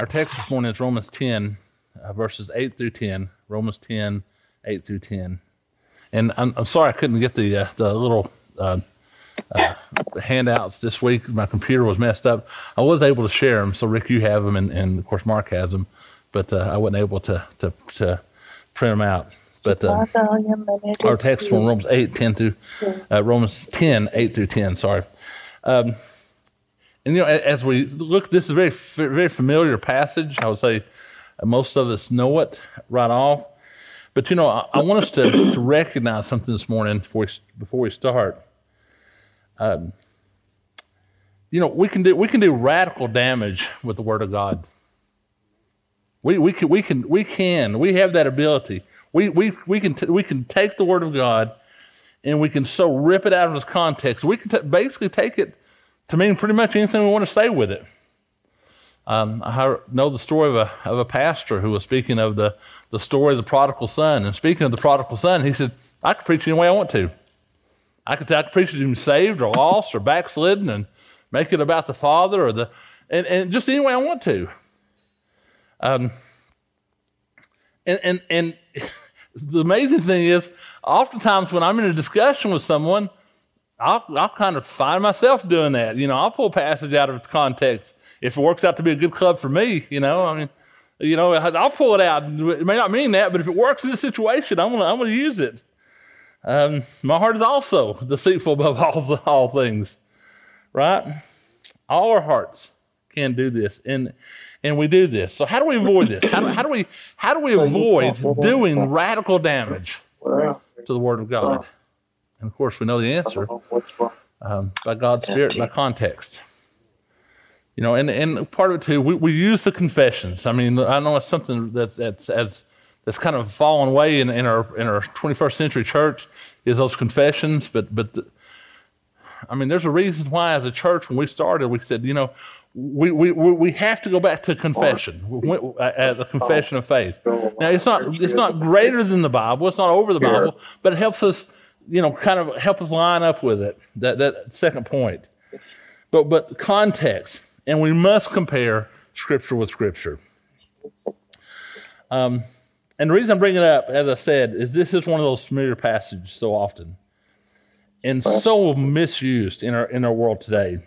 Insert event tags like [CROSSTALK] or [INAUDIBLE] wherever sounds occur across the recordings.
Our text this morning is Romans 10, uh, verses 8 through 10. Romans 10, 8 through 10. And I'm, I'm sorry I couldn't get the, uh, the little uh, uh, handouts this week. My computer was messed up. I was able to share them, so Rick, you have them, and, and of course Mark has them, but uh, I wasn't able to, to, to print them out. But uh, our text from Romans 8, 10 through uh, Romans 10, 8 through 10, sorry. Um, and you know, as we look, this is a very, very familiar passage. I would say most of us know it right off. But you know, I, I want us to, to, recognize something this morning before we, before we start. Um, you know, we can do we can do radical damage with the Word of God. We we can we can we can we have that ability. We we we can t- we can take the Word of God, and we can so rip it out of its context. We can t- basically take it to mean pretty much anything we want to say with it. Um, I know the story of a, of a pastor who was speaking of the, the story of the prodigal son. And speaking of the prodigal son, he said, I can preach any way I want to. I could, I could preach him saved or lost or backslidden and make it about the father or the, and, and just any way I want to. Um, and, and, and [LAUGHS] the amazing thing is, oftentimes when I'm in a discussion with someone, I'll, I'll kind of find myself doing that. You know, I'll pull passage out of context if it works out to be a good club for me. You know, I mean, you know, I'll pull it out. It may not mean that, but if it works in this situation, I'm gonna I'm gonna use it. Um, my heart is also deceitful above [LAUGHS] all the, all things, right? All our hearts can do this, and and we do this. So how do we avoid this? How how do we how do we avoid doing radical damage to the Word of God? And of course, we know the answer um, by God's Spirit, by context. You know, and, and part of it too, we, we use the confessions. I mean, I know it's something that's, that's, that's, that's kind of fallen away in, in, our, in our 21st century church is those confessions. But, but the, I mean, there's a reason why, as a church, when we started, we said, you know, we, we, we have to go back to confession, uh, the confession of faith. Now, it's not, it's not greater than the Bible, it's not over the Bible, but it helps us you know, kind of help us line up with it, that, that second point. But, but context, and we must compare Scripture with Scripture. Um, and the reason I'm bringing it up, as I said, is this is one of those familiar passages so often and so misused in our, in our world today.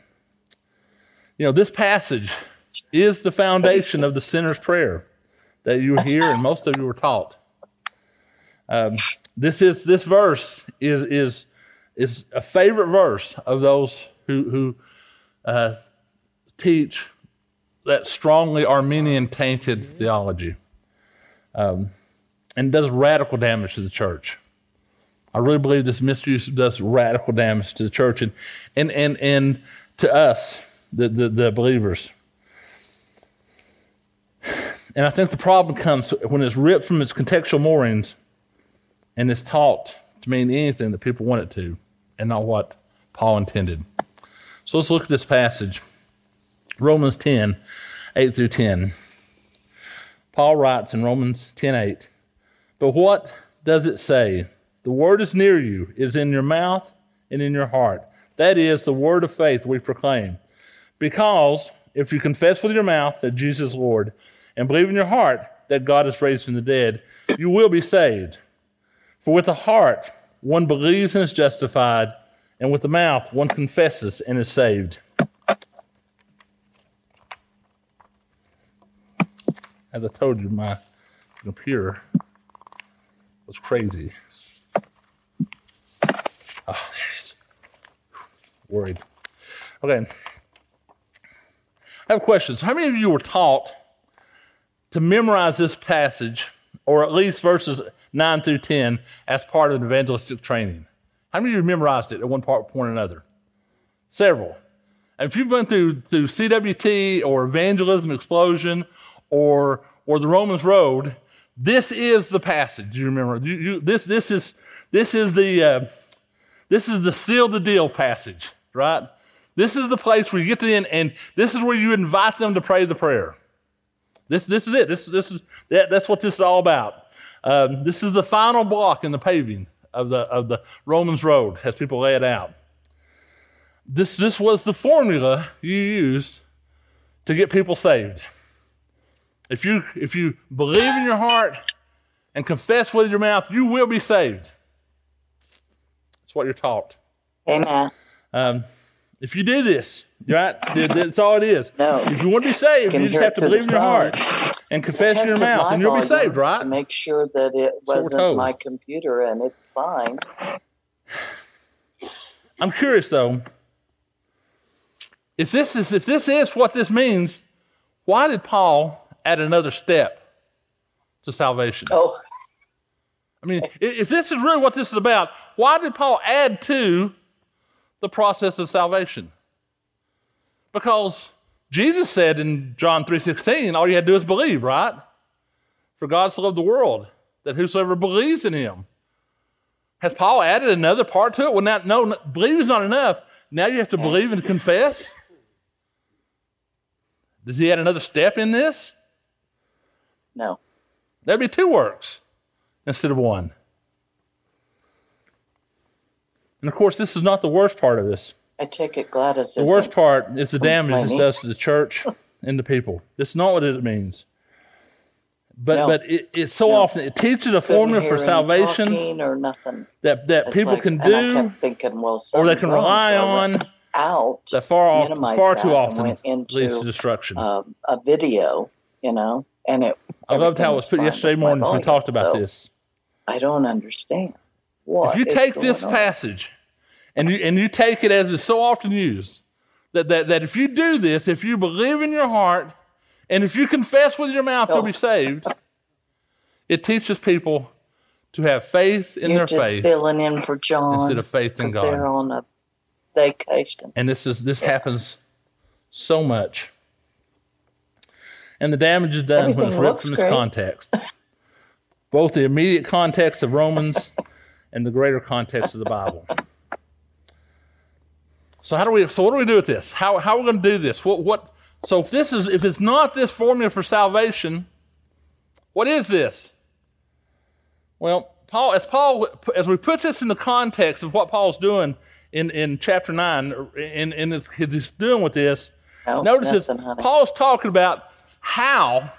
You know, this passage is the foundation of the sinner's prayer that you hear and most of you were taught. Um, this is this verse is is is a favorite verse of those who who uh, teach that strongly Arminian tainted theology, um, and does radical damage to the church. I really believe this misuse does radical damage to the church and and and, and to us, the, the, the believers. And I think the problem comes when it's ripped from its contextual moorings and it's taught to mean anything that people want it to and not what Paul intended. So let's look at this passage Romans 10 8 through 10. Paul writes in Romans 10 8, But what does it say? The word is near you, it is in your mouth and in your heart. That is the word of faith we proclaim. Because if you confess with your mouth that Jesus is Lord and believe in your heart that God is raised from the dead, you will be saved. For with the heart one believes and is justified, and with the mouth one confesses and is saved. As I told you, my computer was crazy. Oh, there it is. Worried. Okay. I have questions. How many of you were taught to memorize this passage, or at least verses 9 through 10 as part of an evangelistic training. How many of you memorized it at one part, point or another? Several. And if you've been through, through CWT or Evangelism Explosion or, or the Romans Road, this is the passage. You remember? You, you, this, this, is, this, is the, uh, this is the seal the deal passage, right? This is the place where you get to the end, and this is where you invite them to pray the prayer. This, this is it. This, this is, that, that's what this is all about. Um, this is the final block in the paving of the, of the Romans road as people lay it out. This, this was the formula you used to get people saved. If you if you believe in your heart and confess with your mouth, you will be saved. That's what you're taught. Amen. Um, if you do this, right, that's all it is. No. If you want to be saved, you just have to believe in your heart and confess in your mouth, and you'll be saved, right? To make sure that it wasn't told. my computer and it's fine. I'm curious though. If this is if this is what this means, why did Paul add another step to salvation? Oh, I mean, if this is really what this is about, why did Paul add to the process of salvation? Because Jesus said in John 3:16, all you had to do is believe, right? For God so loved the world that whosoever believes in him. Has Paul added another part to it? Well, now, no, no believe is not enough. Now you have to believe and confess. Does he add another step in this? no. That'd be two works instead of one. And of course, this is not the worst part of this. I take it Gladys The worst part is the damage this does to the church [LAUGHS] and the people. It's not what it means. But No. but it, it so No. often it teaches a formula for salvation or nothing. that, that It's people like- can do thinking, well, or they can rely on out that far off, far too often into, leads to destruction. um, a video, you know, and it. I loved how it was put yesterday morning as we talked about so this. I don't understand. What if you take this on. passage and you and you take it as is so often used, that, that, that if you do this, if you believe in your heart, and if you confess with your mouth, you'll Oh. be saved, it teaches people to have faith in You're their just faith filling in for John instead of faith in 'cause they're on a vacation. And this is this happens so much. And the damage is done when it's ripped from its context. Both the immediate context of Romans [LAUGHS] and the greater context of the Bible. So how do we so what do we do with this? How how are we going to do this? What what so if this is if it's not this formula for salvation, what is this? Well, Paul as Paul as we put this in the context of what Paul's doing in, in chapter 9 in in his, he's doing with this, No, Notice nothing. Paul's talking about how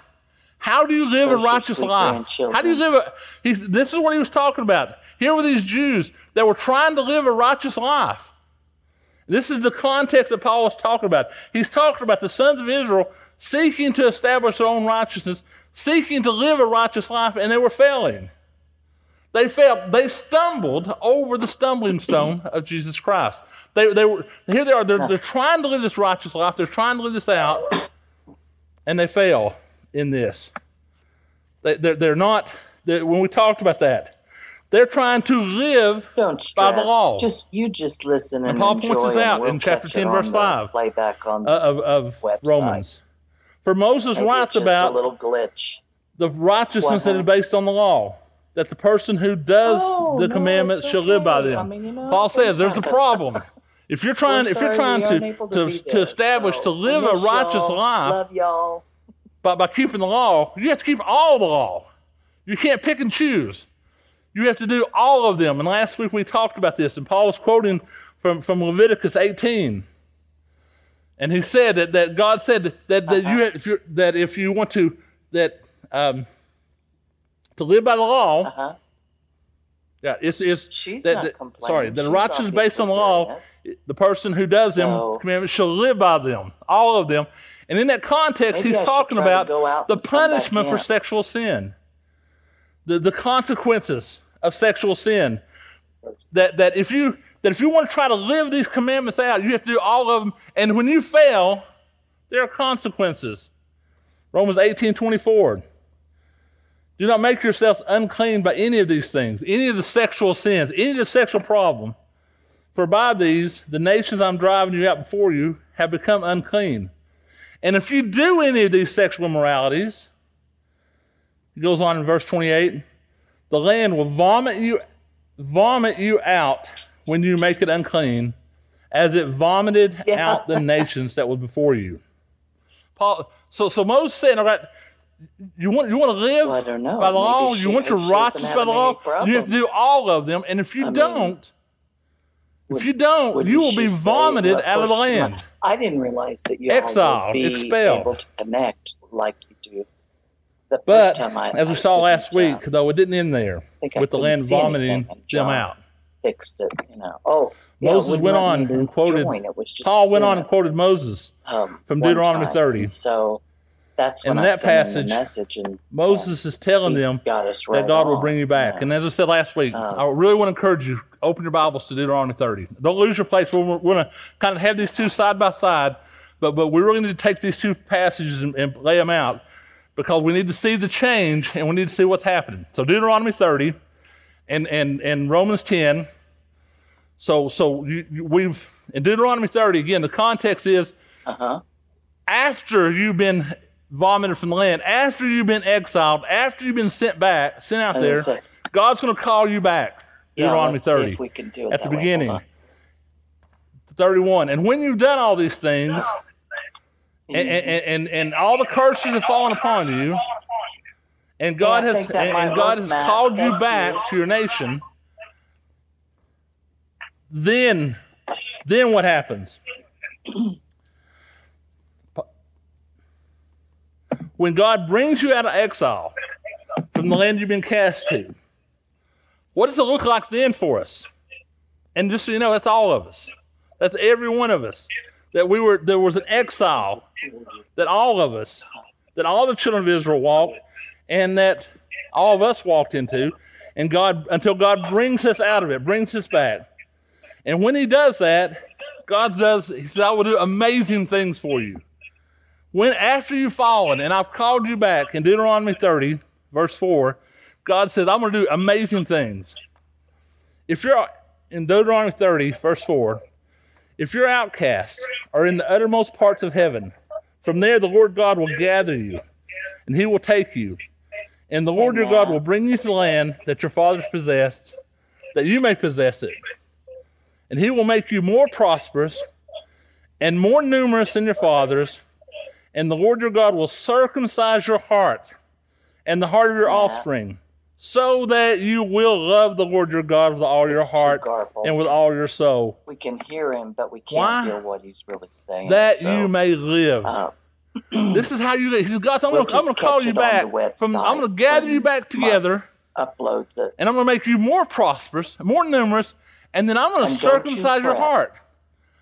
how do you live a righteous life? How do you live a he's, this is what he was talking about. Here were these Jews that were trying to live a righteous life. This is the context that Paul was talking about. He's talking about the sons of Israel seeking to establish their own righteousness, seeking to live a righteous life, and they were failing. They failed. They stumbled over the stumbling stone of Jesus Christ. They, they were here. They are. They're, they're trying to live this righteous life. They're trying to live this out, and they fail in this. They, they're, they're not. they when we talked about that, they're trying to live Don't by stress. the law. Just you just listen and, Paul points enjoy, this out we'll in chapter 10, verse 5. Playback on uh, of, of Website. Romans. For Moses maybe writes about a little glitch. the righteousness that is based on the law, that the person who does Oh, the no, commandments it's shall live by them. I mean, you know, Paul says there's a problem. If you're [LAUGHS] trying, We're if you're trying we aren't to to, to establish so to live a righteous y'all. life Love y'all. by, by keeping the law, you have to keep all the law. You can't pick and choose. You have to do all of them. And last week we talked about this, and Paul was quoting from, from Leviticus 18. And he said that, that God said that, that, that you if you that if you want to that um, to live by the law, Uh huh. yeah, it's it's She's that, not complaining. sorry, that She's righteousness based on the law, the person who does them So- commandments shall live by them, all of them. And in that context, he's I talking about the and come back punishment for sexual sin, the the consequences of sexual sin. That that if you that if you want to try to live these commandments out, you have to do all of them. And when you fail, there are consequences. Romans 18, 24. Do not make yourselves unclean by any of these things, any of the sexual sins, any of the sexual problem. For by these, the nations I'm driving you out before you have become unclean. And if you do any of these sexual immoralities, he goes on in verse 28, the land will vomit you, vomit you out when you make it unclean, as it vomited Yeah. out the nations that were before you. Paul, so so Moses said, all right, you want you want to live Well, I don't know. by the law, you want your she by the law, you have to do all of them. And if you I don't, if you don't, you will be vomited out of the land. I didn't realize that you Exiled, would be expelled. able to connect like you do. The first But time I, as we I saw last week, uh, though, it didn't end there with the land vomiting them out. Fixed it, you know. Oh, Moses wouldn't went on and quoted- It was just Paul went on and quoted Moses um, from Deuteronomy time. 30. So that's In when I that passage, the message, and Moses is telling them right that God will bring you back. yeah. And as I said last week, Um, I really want to encourage you open your Bibles to Deuteronomy 30. Don't lose your place. We're, we're going to kind of have these two side by side, but but we really need to take these two passages and, and lay them out because we need to see the change and we need to see what's happening. So Deuteronomy 30 and and and Romans 10. So so you, you- we've in Deuteronomy 30 again. The context is Uh-huh. after you've been vomited from the land, after you've been exiled, after you've been sent back, sent out there, it's like, God's going to call you back. yeah, Deuteronomy let's see 30 if we can do it at the way. Beginning. 31. And when you've done all these things, and, and, and, and all the curses have fallen upon you, and God Yeah, has and, God has Matt. called you back you. to your nation, then then what happens? when God brings you out of exile from the land you've been cast to, what does it look like then for us? And just so you know, that's all of us. That's every one of us. That we were there was an exile that all of us, that all the children of Israel walked, and that all of us walked into, and God until God brings us out of it, brings us back. And when He does that, God does. He says, "I will do amazing things for you." When after you've fallen, and I've called you back in Deuteronomy 30, verse 4, God says, "I'm going to do amazing things." If you're in Deuteronomy 30, verse 4, if your outcasts are in the uttermost parts of heaven, from there the Lord God will gather you, and he will take you. And the Lord your God will bring you to the land that your fathers possessed, that you may possess it. And he will make you more prosperous and more numerous than your fathers. And the Lord your God will circumcise your heart and the heart of your offspring, so that you will love the Lord your God with all your It's too heart and with all your soul, we can hear him, but we can't Why? hear what he's really saying. that so, you may live. uh, [CLEARS THROAT] [CLEARS THROAT] this is how you. He says, God, I'm We'll going to call you back. From, I'm going to gather you back together, upload the and I'm going to make you more prosperous, more numerous, and then I'm going to don't you circumcise your heart.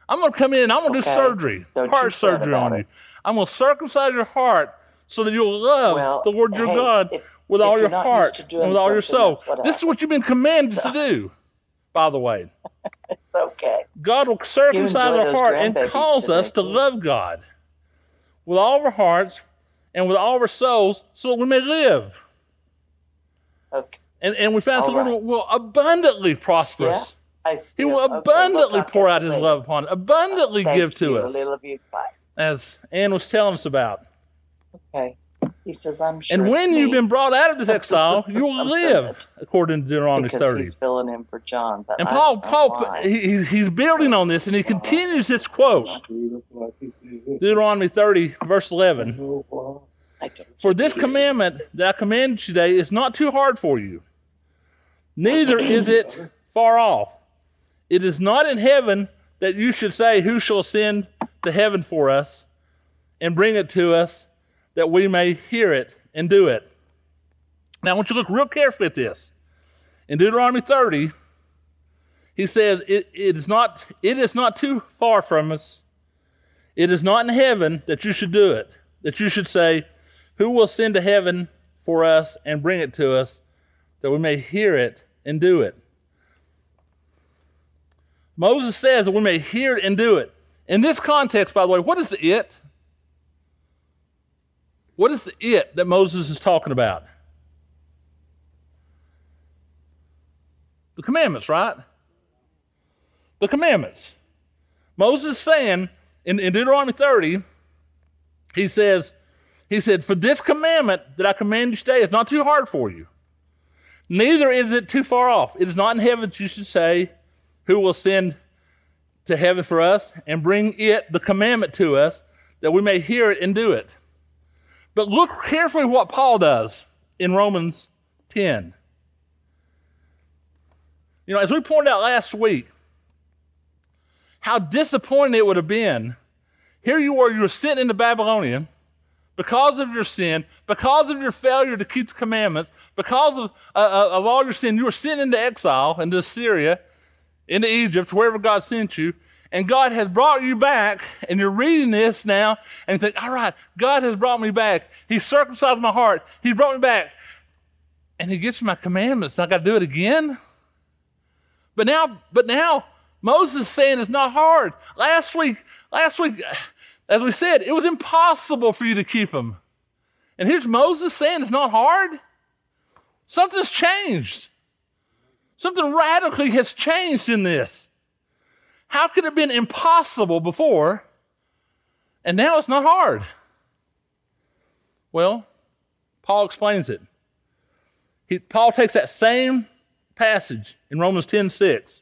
I'm going to come in. I'm going to Okay. do surgery, Don't heart surgery on it. you. I'm going to circumcise your heart so that you'll love well. the Lord your hey, God if- with all your heart used to doing and with all your soul. This is what you've been commanded to do, by the way. [LAUGHS] It's okay. God will circumcise our heart and cause us to love God with all our hearts and with all our souls so that we may live. Okay. And, and we found that the All Lord will, will abundantly prosper Yeah. us. I He will okay, we'll abundantly pour out his later. love upon us, abundantly Thank give to you, us, Little of you. Bye. as Ann was telling us about. Okay. He says, I'm sure. and when you've me," been brought out of this [LAUGHS] exile, you will live, according to Deuteronomy because 30. he's filling in for John. And Paul, Paul, he, he- he's building on this, and he uh-huh. continues this quote, Deuteronomy 30, verse 11. For this commandment that I command you today is not too hard for you, neither is it far off. It is not in heaven that you should say, Who shall ascend to heaven for us and bring it to us that we may hear it and do it. Now, I want you to look real carefully at this. In Deuteronomy 30, he says, it, it, is not, it is not too far from us. It is not in heaven that you should do it, that you should say, who will send to heaven for us and bring it to us that we may hear it and do it? Moses says that we may hear it and do it. In this context, by the way, what is the it? What is the it that Moses is talking about? The commandments, right? The commandments. Moses saying in, in Deuteronomy 30, he says, he said, For this commandment that I command you today is not too hard for you. Neither is it too far off. It is not in heaven that you should say, Who will send to heaven for us and bring it, the commandment, to us, that we may hear it and do it. But look carefully what Paul does in Romans 10. You know, as we pointed out last week, how disappointing it would have been. Here you were, you were sent into Babylonian, because of your sin, because of your failure to keep the commandments, because of, uh, uh, of all your sin, you were sent into exile, into Syria, into Egypt, wherever God sent you. And God has brought you back, and you're reading this now, and you think, all right, God has brought me back. He circumcised my heart. He brought me back. And He gets my commandments. I got to do it again? But now, but now, Moses saying it's not hard. Last week, last week, as we said, it was impossible for you to keep them. And here's Moses saying it's not hard. Something's changed. Something radically has changed in this. How could it have been impossible before and now it's not hard? Well, Paul explains it. He, Paul takes that same passage in Romans 10 6.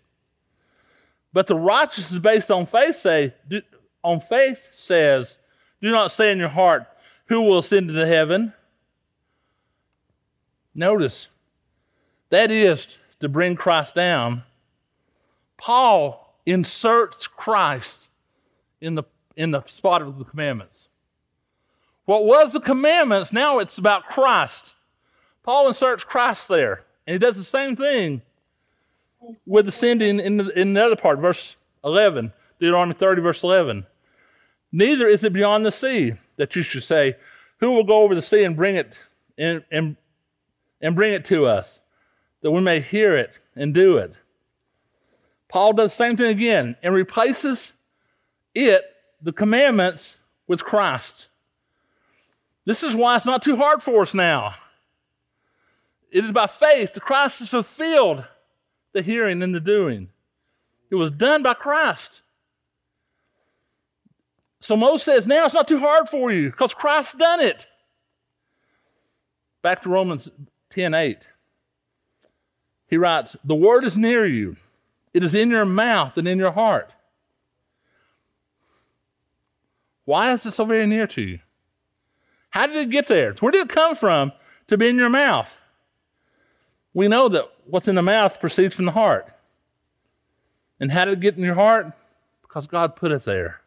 But the righteousness based on faith say, do, on faith says, do not say in your heart, who will ascend into heaven? Notice, that is to bring Christ down. Paul inserts Christ in the, in the spot of the commandments. What was the commandments, now it's about Christ. Paul inserts Christ there. And he does the same thing with ascending in the, in the other part, verse 11, Deuteronomy 30, verse 11. Neither is it beyond the sea that you should say, Who will go over the sea and bring it and, and, and bring it to us, that we may hear it and do it? Paul does the same thing again and replaces it, the commandments, with Christ. This is why it's not too hard for us now. It is by faith. The Christ is fulfilled the hearing and the doing. It was done by Christ. So Moses says, now it's not too hard for you because Christ's done it. Back to Romans 10 8. He writes, The word is near you, it is in your mouth and in your heart. Why is it so very near to you? How did it get there? Where did it come from to be in your mouth? We know that what's in the mouth proceeds from the heart. And how did it get in your heart? Because God put it there.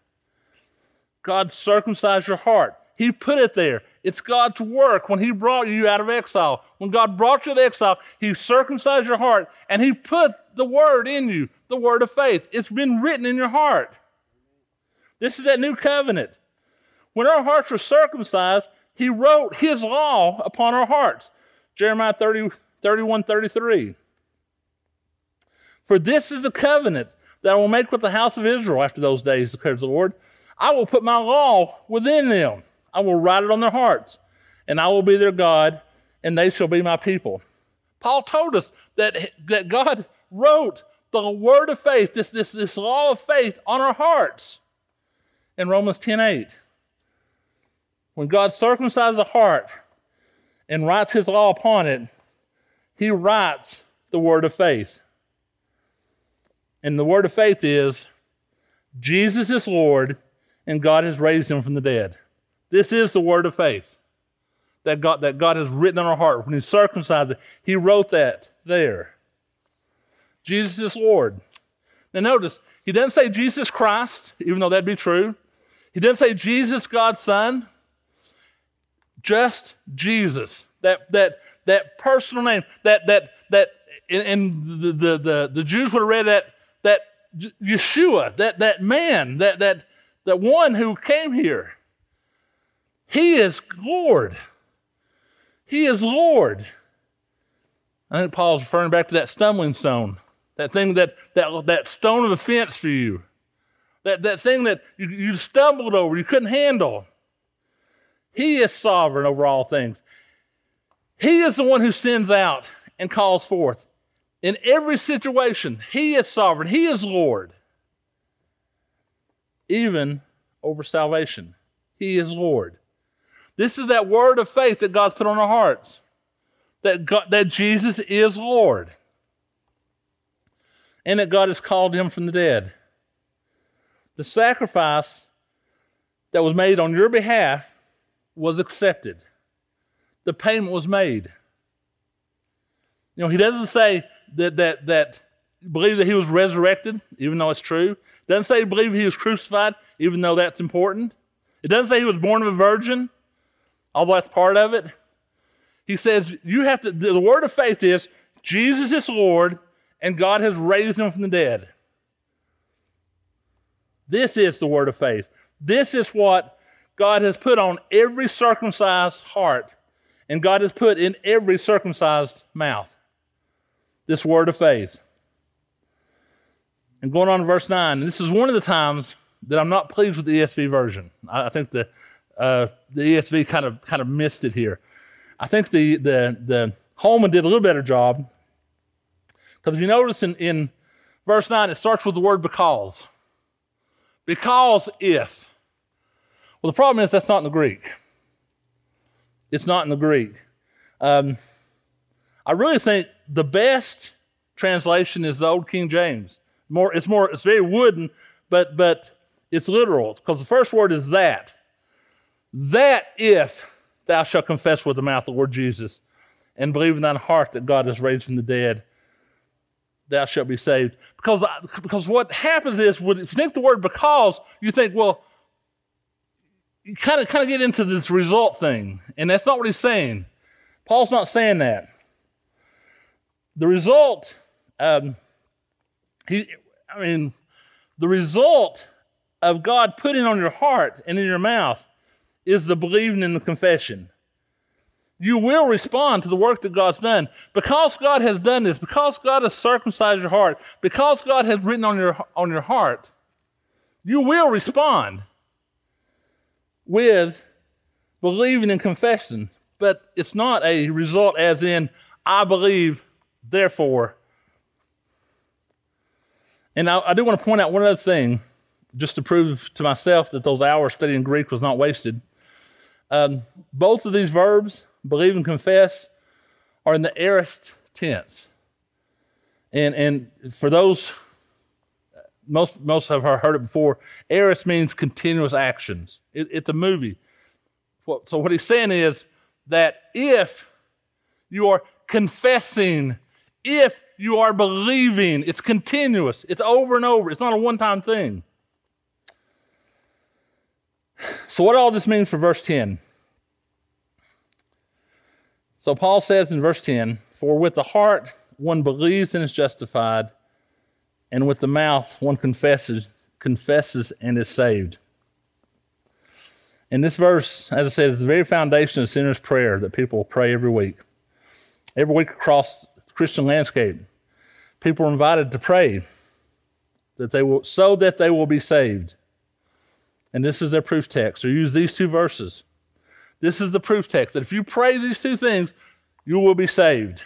God circumcised your heart. He put it there. It's God's work when He brought you out of exile. When God brought you to exile, He circumcised your heart and He put the word in you, the word of faith. It's been written in your heart. This is that new covenant. When our hearts were circumcised, He wrote His law upon our hearts. Jeremiah 30, 31 33. For this is the covenant that I will make with the house of Israel after those days, declares the Lord. I will put my law within them, I will write it on their hearts, and I will be their God, and they shall be my people. Paul told us that, that God wrote the word of faith, this, this, this law of faith on our hearts in Romans 10 8. When God circumcises a heart and writes his law upon it, he writes the word of faith. And the word of faith is Jesus is Lord and God has raised him from the dead. This is the word of faith that God, that God has written on our heart. When he circumcised it, he wrote that there. Jesus is Lord. Now notice, he doesn't say Jesus Christ, even though that'd be true. He doesn't say Jesus, God's Son. Just Jesus. That, that, that personal name, that, that, that, and the, the, the, the Jews would have read that, that Yeshua, that, that man, that, that, that one who came here. He is Lord. He is Lord. I think Paul's referring back to that stumbling stone, that thing that, that, that stone of offense for you, that, that thing that you, you stumbled over, you couldn't handle. He is sovereign over all things. He is the one who sends out and calls forth. In every situation, He is sovereign, He is Lord. Even over salvation, He is Lord. This is that word of faith that God's put on our hearts that, God, that Jesus is Lord and that God has called Him from the dead. The sacrifice that was made on your behalf was accepted the payment was made. You know, he doesn't say that that that believe that he was resurrected, even though it's true. Doesn't say believe he was crucified, even though that's important. It doesn't say he was born of a virgin. Although that's part of it. He says you have to, the word of faith is Jesus is Lord and God has raised him from the dead. This is the word of faith. This is what God has put on every circumcised heart and God has put in every circumcised mouth. This word of faith. And going on to verse 9, this is one of the times that I'm not pleased with the ESV version. I, I think the, uh, the ESV kind of, kind of missed it here. I think the, the, the Holman did a little better job. Because you notice in, in verse 9, it starts with the word because. Because if. Well, the problem is that's not in the Greek. It's not in the Greek. Um, I really think the best translation is the Old King James. More, it's more, it's very wooden, but but it's literal because the first word is that. That if thou shalt confess with the mouth the Lord Jesus and believe in thine heart that God has raised from the dead, thou shalt be saved. Because, because what happens is, when you think the word because, you think, well, you kind of kind of get into this result thing, and that's not what he's saying. Paul's not saying that. The result, um, he, I mean, the result of God putting on your heart and in your mouth is the believing in the confession. You will respond to the work that God's done. Because God has done this, because God has circumcised your heart, because God has written on your, on your heart, you will respond with believing and confessing. But it's not a result as in, I believe, therefore. And I, I do want to point out one other thing just to prove to myself that those hours studying Greek was not wasted. Um, both of these verbs, believe and confess, are in the aorist tense. And, and for those, most, most have heard it before, aorist means continuous actions. It, it's a movie. So what he's saying is that if you are confessing, if you are believing, it's continuous, it's over and over, it's not a one time thing. So, what all this means for verse 10? So, Paul says in verse 10 For with the heart one believes and is justified, and with the mouth one confesses, confesses and is saved. And this verse, as I said, is the very foundation of sinner's prayer that people pray every week. Every week across the Christian landscape, people are invited to pray that they will, so that they will be saved and this is their proof text, or use these two verses. This is the proof text that if you pray these two things, you will be saved.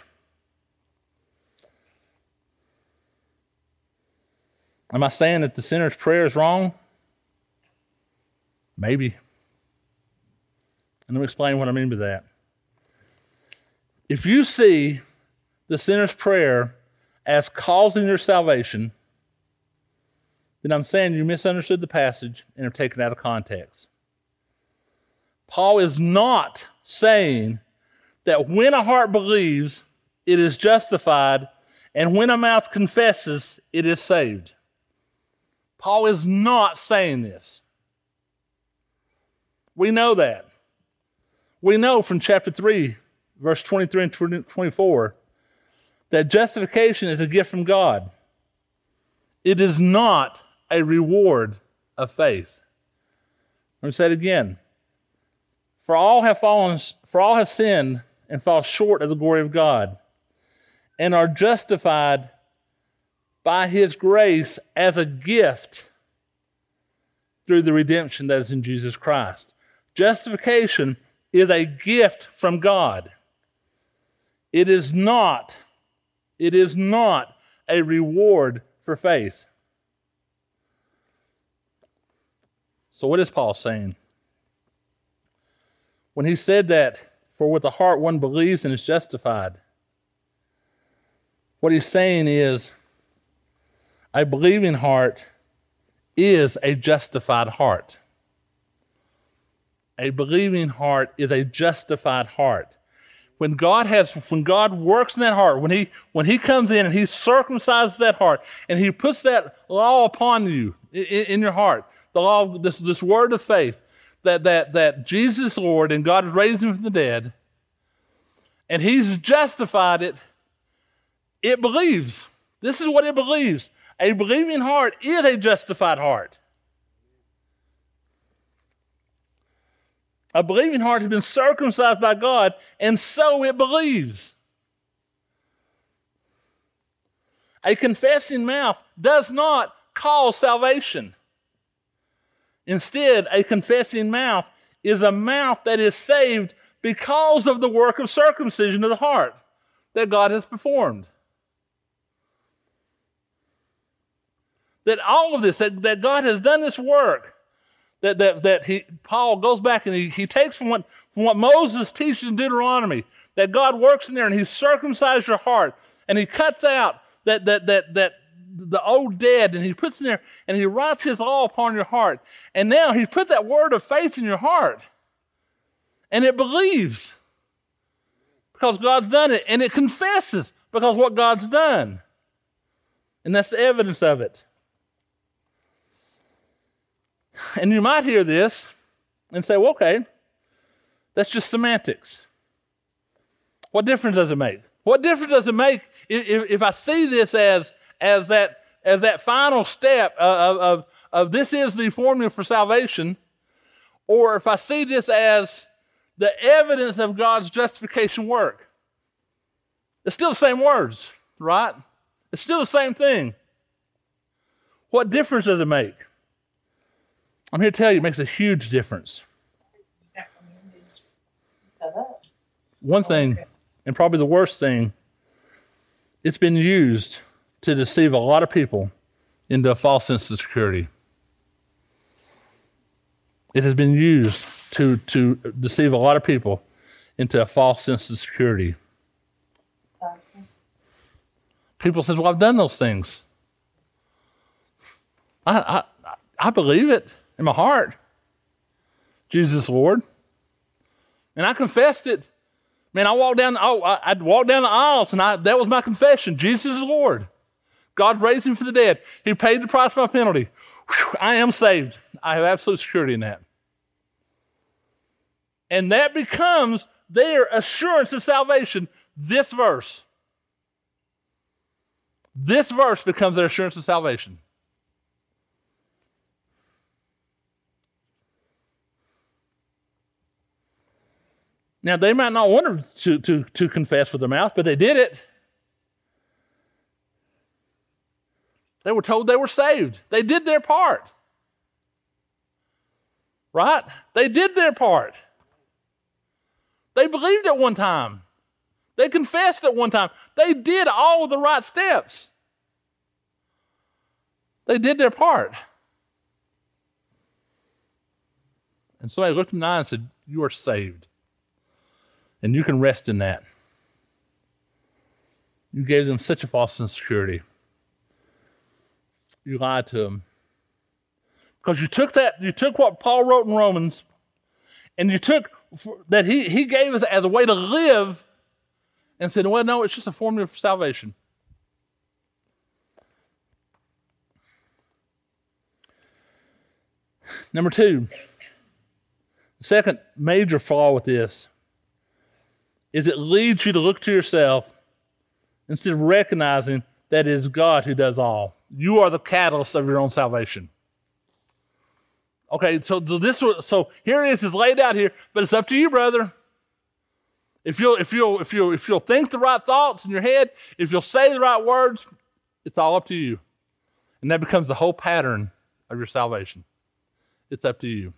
Am I saying that the sinner's prayer is wrong? Maybe. And let me explain what I mean by that. If you see the sinner's prayer as causing your salvation, then I'm saying you misunderstood the passage and are taken out of context. Paul is not saying that when a heart believes, it is justified, and when a mouth confesses, it is saved. Paul is not saying this. We know that. We know from chapter 3, verse 23 and 24, that justification is a gift from God. It is not a reward of faith. Let me say it again. For all have fallen, for all have sinned and fall short of the glory of God, and are justified by his grace as a gift through the redemption that is in Jesus Christ. Justification is a gift from God. It is not, it is not a reward for faith. So, what is Paul saying? When he said that, for with the heart one believes and is justified, what he's saying is a believing heart is a justified heart. A believing heart is a justified heart. When God has when God works in that heart, when he when he comes in and he circumcises that heart and he puts that law upon you in, in your heart, the law, this, this word of faith, that, that, that Jesus is Lord and God has raised him from the dead, and he's justified it, it believes. This is what it believes. A believing heart is a justified heart. A believing heart has been circumcised by God, and so it believes. A confessing mouth does not cause salvation. Instead, a confessing mouth is a mouth that is saved because of the work of circumcision of the heart that God has performed. That all of this, that, that God has done this work, that, that, that he, Paul goes back and he, he takes from what, from what Moses teaches in Deuteronomy, that God works in there and he circumcised your heart and he cuts out that, that, that, that the old dead and he puts in there and he writes his law upon your heart. And now he put that word of faith in your heart. And it believes because God's done it. And it confesses because what God's done. And that's the evidence of it. And you might hear this and say, well, okay, that's just semantics. What difference does it make? What difference does it make if, if I see this as, as, that, as that final step of, of, of this is the formula for salvation, or if I see this as the evidence of God's justification work? It's still the same words, right? It's still the same thing. What difference does it make? I'm here to tell you, it makes a huge difference. One thing, and probably the worst thing, it's been used to deceive a lot of people into a false sense of security. It has been used to, to deceive a lot of people into a false sense of security. People say, Well, I've done those things. I, I, I believe it in my heart. Jesus Lord. And I confessed it. Man, I walked down, oh, I, walk down the aisles and I, that was my confession. Jesus is Lord. God raised him from the dead. He paid the price for my penalty. Whew, I am saved. I have absolute security in that. And that becomes their assurance of salvation. This verse. This verse becomes their assurance of salvation. Now, they might not want to, to, to confess with their mouth, but they did it. They were told they were saved. They did their part. Right? They did their part. They believed at one time. They confessed at one time. They did all the right steps. They did their part. And somebody looked in the eye and said, You are saved. And you can rest in that. You gave them such a false insecurity. You lied to them. Because you took that, you took what Paul wrote in Romans, and you took that he, he gave us as a way to live and said, well, no, it's just a formula for salvation. Number two, the second major flaw with this is it leads you to look to yourself instead of recognizing that it is God who does all. You are the catalyst of your own salvation. Okay, so this so here it is, it's laid out here, but it's up to you, brother. If you'll if you'll if you'll if you'll think the right thoughts in your head, if you'll say the right words, it's all up to you. And that becomes the whole pattern of your salvation. It's up to you.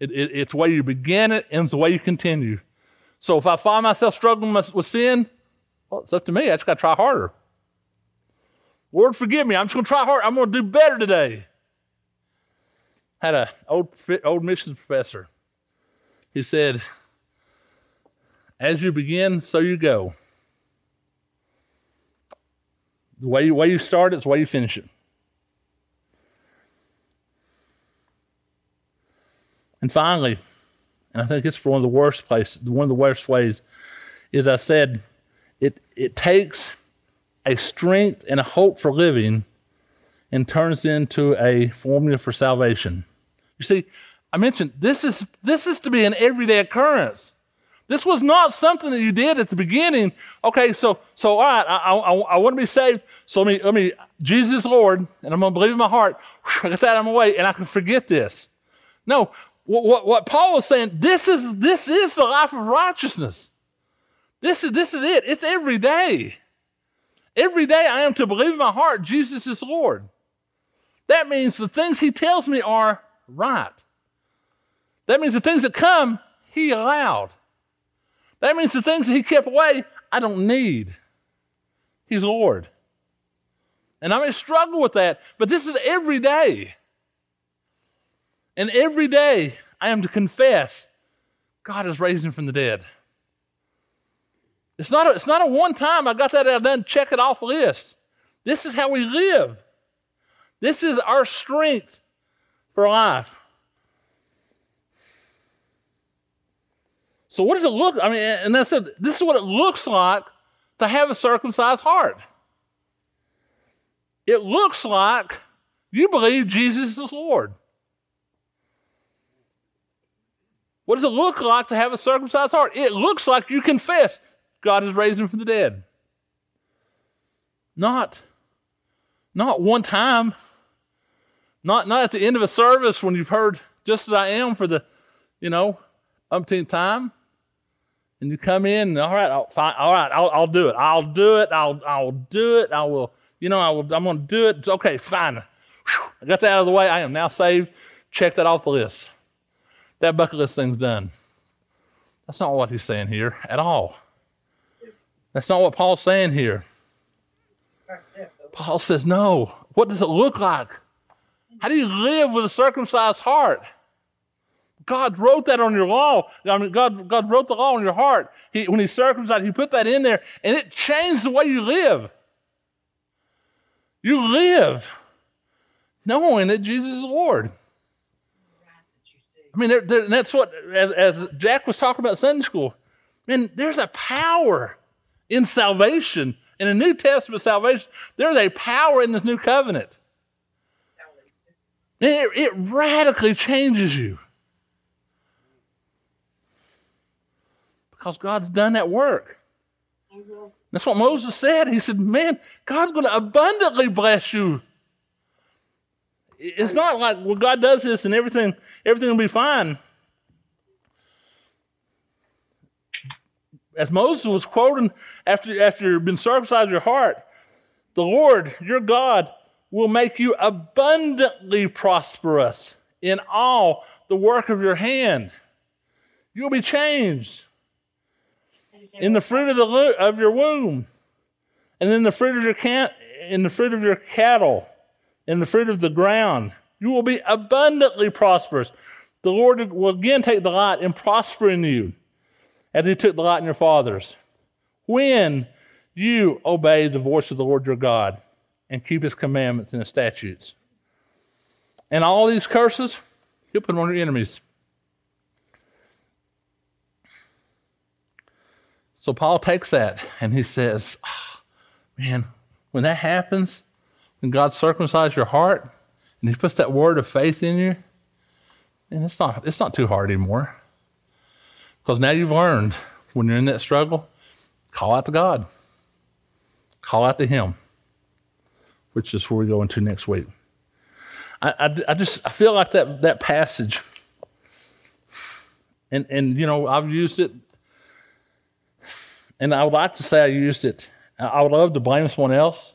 It, it, it's you begin it and it's the way you continue. So if I find myself struggling with sin, well, it's up to me. I just got to try harder. Lord, forgive me. I'm just going to try hard. I'm going to do better today. Had an old old missions professor. He said, "As you begin, so you go. The way you, way you start it is the way you finish it." And finally, and I think it's one of the worst places, one of the worst ways, is I said, it, it takes a strength and a hope for living and turns into a formula for salvation. You see, I mentioned this is this is to be an everyday occurrence. This was not something that you did at the beginning. Okay, so so all right, I, I, I want to be saved. So let me let me Jesus Lord, and I'm gonna believe in my heart. [SIGHS] I get that out of my way, and I can forget this. No, what, what, what Paul was saying, this is this is the life of righteousness. This is this is it. It's every day. Every day I am to believe in my heart Jesus is Lord. That means the things he tells me are right. That means the things that come, he allowed. That means the things that he kept away, I don't need. He's Lord. And I may struggle with that, but this is every day. And every day I am to confess God is raising from the dead. It's not a, it's not a one time I got that out done, check it off list. This is how we live. This is our strength for life. So what does it look? I mean, and that's it. This is what it looks like to have a circumcised heart. It looks like you believe Jesus is Lord. What does it look like to have a circumcised heart? It looks like you confess God is raising from the dead. Not, not one time. Not, not at the end of a service when you've heard just as I am for the, you know, umpteenth time and you come in, all right, I'll, fine, all right, I'll, I'll do it. I'll do it. I'll, I'll do it. I will, you know, I will, I'm going to do it. Okay, fine. Whew, I got that out of the way. I am now saved. Check that off the list. That bucket list thing's done. That's not what he's saying here at all. That's not what Paul's saying here. Paul says, no. What does it look like? How do you live with a circumcised heart? God wrote that on your law. I mean, God, God wrote the law on your heart. He, when He circumcised, He put that in there, and it changed the way you live. You live knowing that Jesus is Lord. I mean, they're, they're, that's what, as, as Jack was talking about Sunday school, man, there's a power in salvation. In the New Testament salvation, there's a power in this new covenant. it, it radically changes you. because God's done that work. Mm-hmm. That's what Moses said. He said, Man, God's going to abundantly bless you. It's not like, well, God does this and everything, everything will be fine. As Moses was quoting after, after you've been circumcised your heart, the Lord, your God, will make you abundantly prosperous in all the work of your hand. You'll be changed in the fruit of the of your womb, and in the fruit of your cat, in the fruit of your cattle, in the fruit of the ground. You will be abundantly prosperous. The Lord will again take delight in prospering you, as He took the lot in your fathers. When you obey the voice of the Lord your God and keep His commandments and His statutes, and all these curses, He'll put them on your enemies. So Paul takes that and he says, oh, Man, when that happens, when God circumcises your heart and he puts that word of faith in you, and it's not, it's not too hard anymore. Because now you've learned when you're in that struggle, call out to God, call out to Him, which is where we go into next week. I, I, I just I feel like that that passage, and and you know I've used it and I would like to say I used it. I would love to blame someone else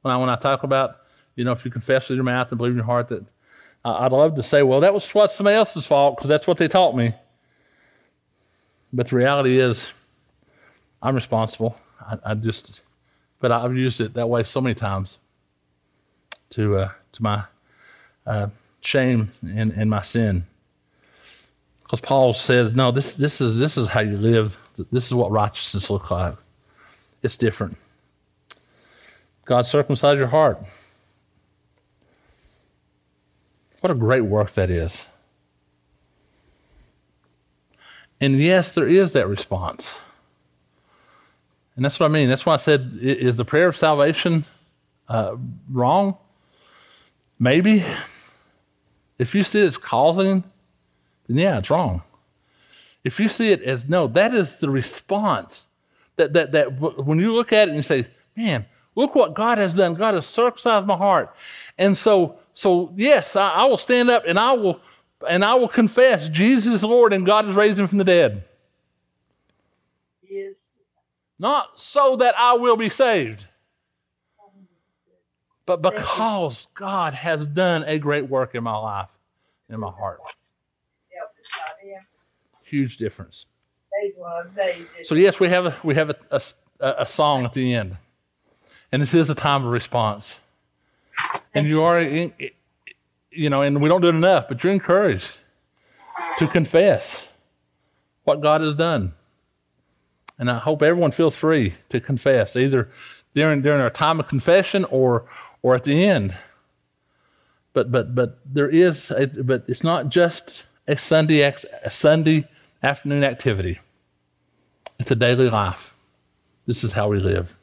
when I, when I talk about, you know, if you confess with your mouth and believe in your heart that I'd love to say, well, that was what somebody else's fault because that's what they taught me. But the reality is, I'm responsible. I, I, just, but I've used it that way so many times to uh, to my uh, shame and, and my sin. Because Paul says, no, this this is this is how you live this is what righteousness looks like. It's different. God circumcised your heart. What a great work that is. And yes, there is that response. And that's what I mean. That's why I said, is the prayer of salvation uh, wrong? Maybe. If you see it as causing then yeah, it's wrong. If you see it as no, that is the response. That, that, that when you look at it and you say, man, look what God has done. God has circumcised my heart. And so, so yes, I, I will stand up and I will and I will confess Jesus is Lord and God has raised him from the dead. Yes. Not so that I will be saved, but because God has done a great work in my life, in my heart. Help us, God. Yeah. Huge difference. Today's one of the days. So yes, we have a, we have a, a, a song at the end, and this is a time of response. And you are, in, you know, and we don't do it enough, but you're encouraged to confess what God has done. And I hope everyone feels free to confess, either during during our time of confession or or at the end. But but but there is, a, but it's not just a Sunday a Sunday afternoon activity. It's a daily life. This is how we live.